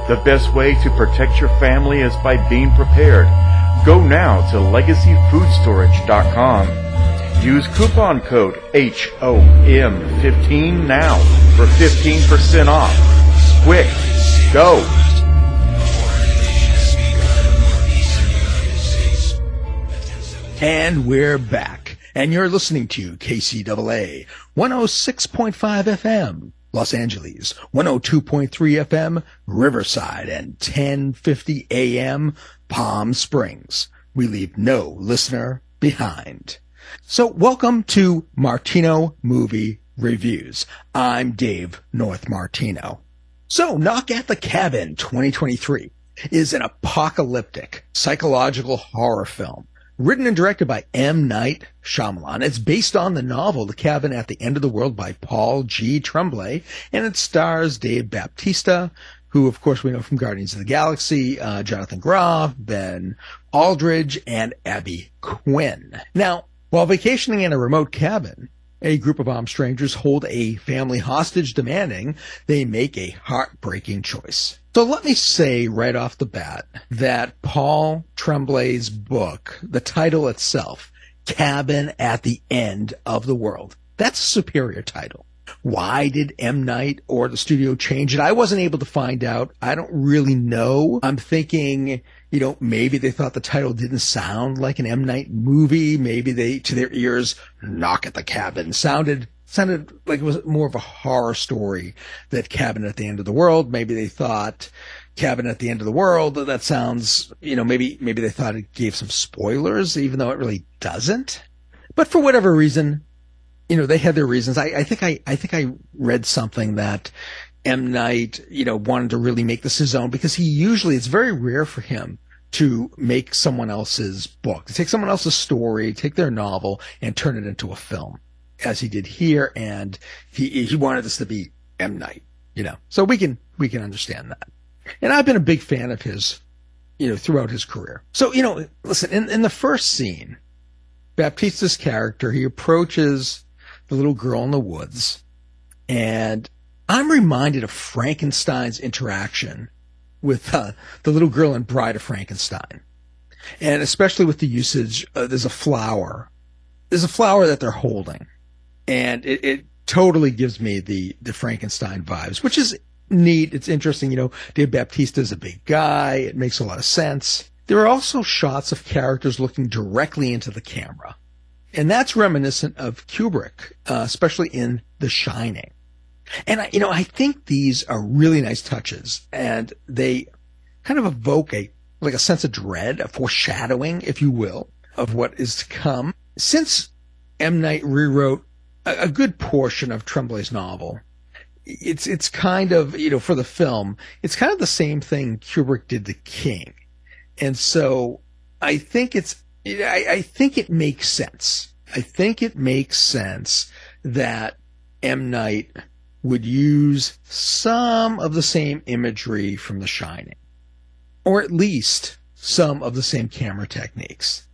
The best way to protect your family is by being prepared. Go now to legacyfoodstorage.com. Use coupon code HOM15 now for 15% off. Quick, go! And we're back. And you're listening to KCAA 106.5 FM, Los Angeles, 102.3 FM, Riverside, and 1050 AM, Palm Springs. We leave no listener behind. So welcome to Martino Movie Reviews. I'm Dave North Martino. So Knock at the Cabin 2023 is an apocalyptic psychological horror film written and directed by M. Night Shyamalan. It's based on the novel The Cabin at the End of the World by Paul G. Tremblay, and it stars Dave Baptista, who of course we know from Guardians of the Galaxy, uh, Jonathan Groff, Ben Aldridge, and Abby Quinn. Now, while vacationing in a remote cabin, a group of armed strangers hold a family hostage demanding they make a heartbreaking choice. So let me say right off the bat that Paul Tremblay's book, the title itself, Cabin at the End of the World, that's a superior title. Why did M. Night or the studio change it? I wasn't able to find out. I don't really know. I'm thinking, you know, maybe they thought the title didn't sound like an M. Night movie. Maybe they, to their ears, Knock at the Cabin sounded sounded like it was more of a horror story that Cabin at the End of the World. Maybe they thought Cabin at the End of the World. That sounds, you know, maybe, maybe they thought it gave some spoilers, even though it really doesn't. But for whatever reason, you know, they had their reasons. I, I think I, I think I read something that M. Night, you know, wanted to really make this his own because he usually, it's very rare for him to make someone else's book, to take someone else's story, take their novel and turn it into a film as he did here. And he, he wanted this to be M. Night, you know, so we can, we can understand that. And I've been a big fan of his, you know, throughout his career. So, you know, listen, in, in the first scene, Baptista's character, he approaches the little girl in the woods and I'm reminded of Frankenstein's interaction with uh, the little girl in Bride of Frankenstein. And especially with the usage, uh, there's a flower. There's a flower that they're holding. And it, it totally gives me the, the Frankenstein vibes, which is neat. It's interesting. You know, Dave Baptista is a big guy. It makes a lot of sense. There are also shots of characters looking directly into the camera. And that's reminiscent of Kubrick, uh, especially in The Shining. And I, you know, I think these are really nice touches and they kind of evoke a, like a sense of dread, a foreshadowing, if you will, of what is to come. Since M. Night rewrote a, a good portion of Tremblay's novel, it's it's kind of you know for the film, it's kind of the same thing Kubrick did to King, and so I think it's I, I think it makes sense. I think it makes sense that M Night would use some of the same imagery from The Shining, or at least some of the same camera techniques.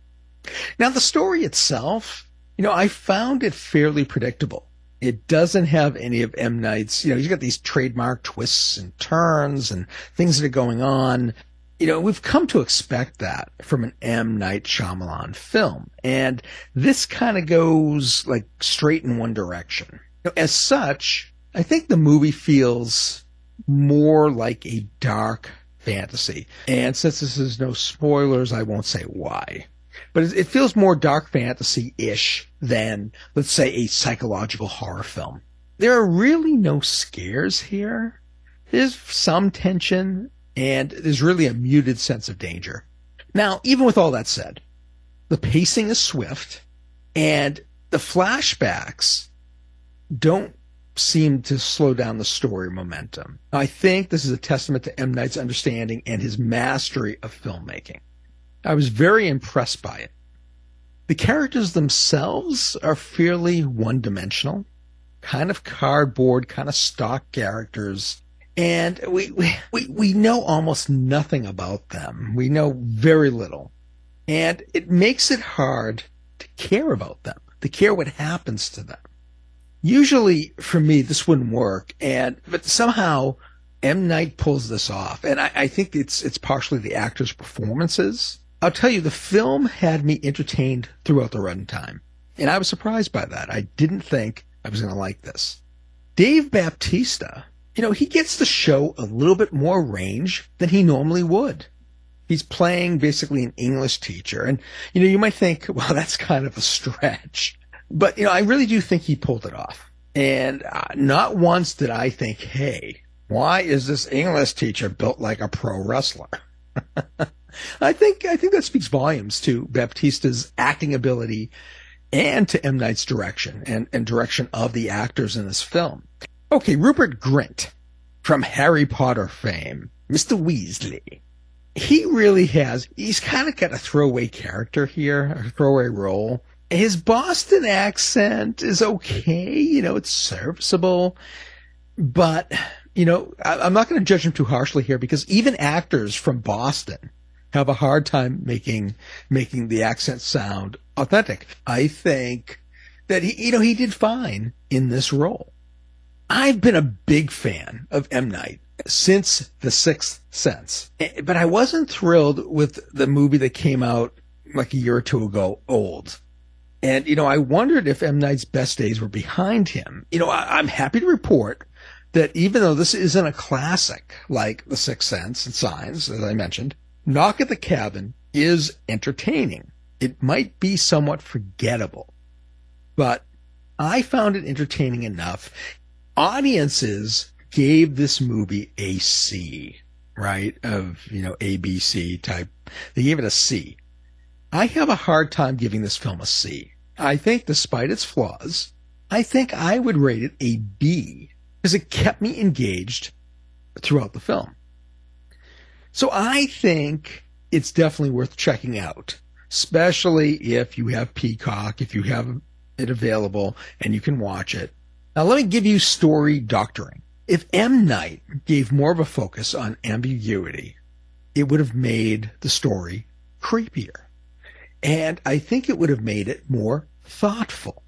Now, the story itself, you know, I found it fairly predictable. It doesn't have any of M. Night's, you know, he's got these trademark twists and turns and things that are going on. You know, we've come to expect that from an M. Night Shyamalan film. And this kind of goes like straight in one direction. As such, I think the movie feels more like a dark fantasy. And since this is no spoilers, I won't say why. But it feels more dark fantasy ish than, let's say, a psychological horror film. There are really no scares here. There's some tension, and there's really a muted sense of danger. Now, even with all that said, the pacing is swift, and the flashbacks don't seem to slow down the story momentum. I think this is a testament to M. Night's understanding and his mastery of filmmaking. I was very impressed by it. The characters themselves are fairly one dimensional, kind of cardboard, kind of stock characters. And we, we, we know almost nothing about them. We know very little. And it makes it hard to care about them, to care what happens to them. Usually for me, this wouldn't work. And, but somehow M. Night pulls this off. And I, I think it's, it's partially the actors' performances. I'll tell you, the film had me entertained throughout the runtime. And I was surprised by that. I didn't think I was going to like this. Dave Baptista, you know, he gets to show a little bit more range than he normally would. He's playing basically an English teacher. And, you know, you might think, well, that's kind of a stretch. But, you know, I really do think he pulled it off. And uh, not once did I think, hey, why is this English teacher built like a pro wrestler? I think I think that speaks volumes to Baptista's acting ability and to M. Night's direction and, and direction of the actors in this film. Okay, Rupert Grint from Harry Potter fame, Mr. Weasley. He really has, he's kind of got a throwaway character here, a throwaway role. His Boston accent is okay, you know, it's serviceable, but, you know, I, am not going to judge him too harshly here because even actors from Boston have a hard time making making the accent sound authentic. I think that he, you know, he did fine in this role. I've been a big fan of M Night since The Sixth Sense, eh, but I wasn't thrilled with the movie that came out like a year or two ago, Old. And, you know, I wondered if M. Night's best days were behind him. You know, I, I'm happy to report that even though this isn't a classic like The Sixth Sense and Signs, as I mentioned, Knock at the Cabin is entertaining. It might be somewhat forgettable, but I found it entertaining enough. Audiences gave this movie a C, right? Of, you know, ABC type. They gave it a C. I have a hard time giving this film a C. I think despite its flaws, I think I would rate it a B because it kept me engaged throughout the film. So I think it's definitely worth checking out, especially if you have Peacock, if you have it available and you can watch it. Now let me give you story doctoring. If M. Night gave more of a focus on ambiguity, it would have made the story creepier. And I think it would have made it more thoughtful.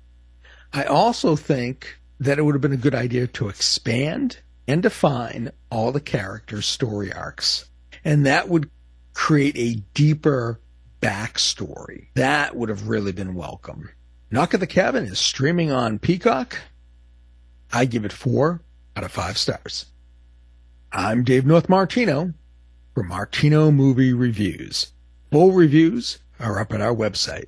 I also think that it would have been a good idea to expand and define all the characters' story arcs and that would create a deeper backstory. That would have really been welcome. Knock at the Cabin is streaming on Peacock. I give it four out of five stars. I'm Dave North Martino for Martino Movie Reviews. Full reviews are up at our website.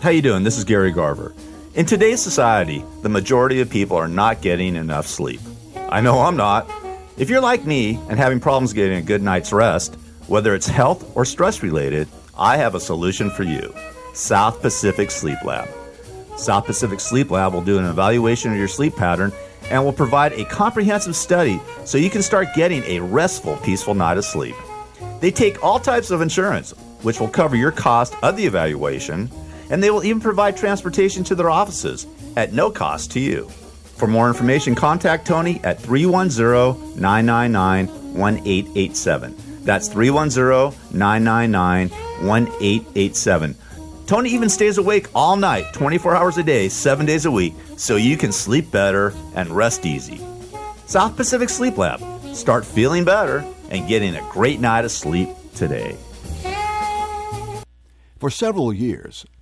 How you doing? This is Gary Garver. In today's society, the majority of people are not getting enough sleep. I know I'm not. If you're like me and having problems getting a good night's rest, whether it's health or stress related, I have a solution for you. South Pacific Sleep Lab. South Pacific Sleep Lab will do an evaluation of your sleep pattern and will provide a comprehensive study so you can start getting a restful, peaceful night of sleep. They take all types of insurance, which will cover your cost of the evaluation, and they will even provide transportation to their offices at no cost to you. For more information, contact Tony at 310 999 1887. That's 310 999 1887. Tony even stays awake all night, 24 hours a day, 7 days a week, so you can sleep better and rest easy. South Pacific Sleep Lab. Start feeling better and getting a great night of sleep today. For several years,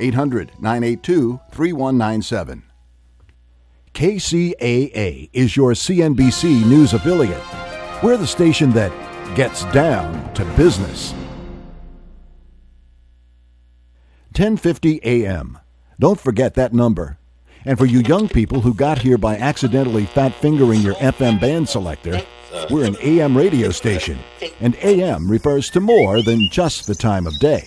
800 982 3197. KCAA is your CNBC news affiliate. We're the station that gets down to business. 1050 AM. Don't forget that number. And for you young people who got here by accidentally fat fingering your FM band selector, we're an AM radio station, and AM refers to more than just the time of day.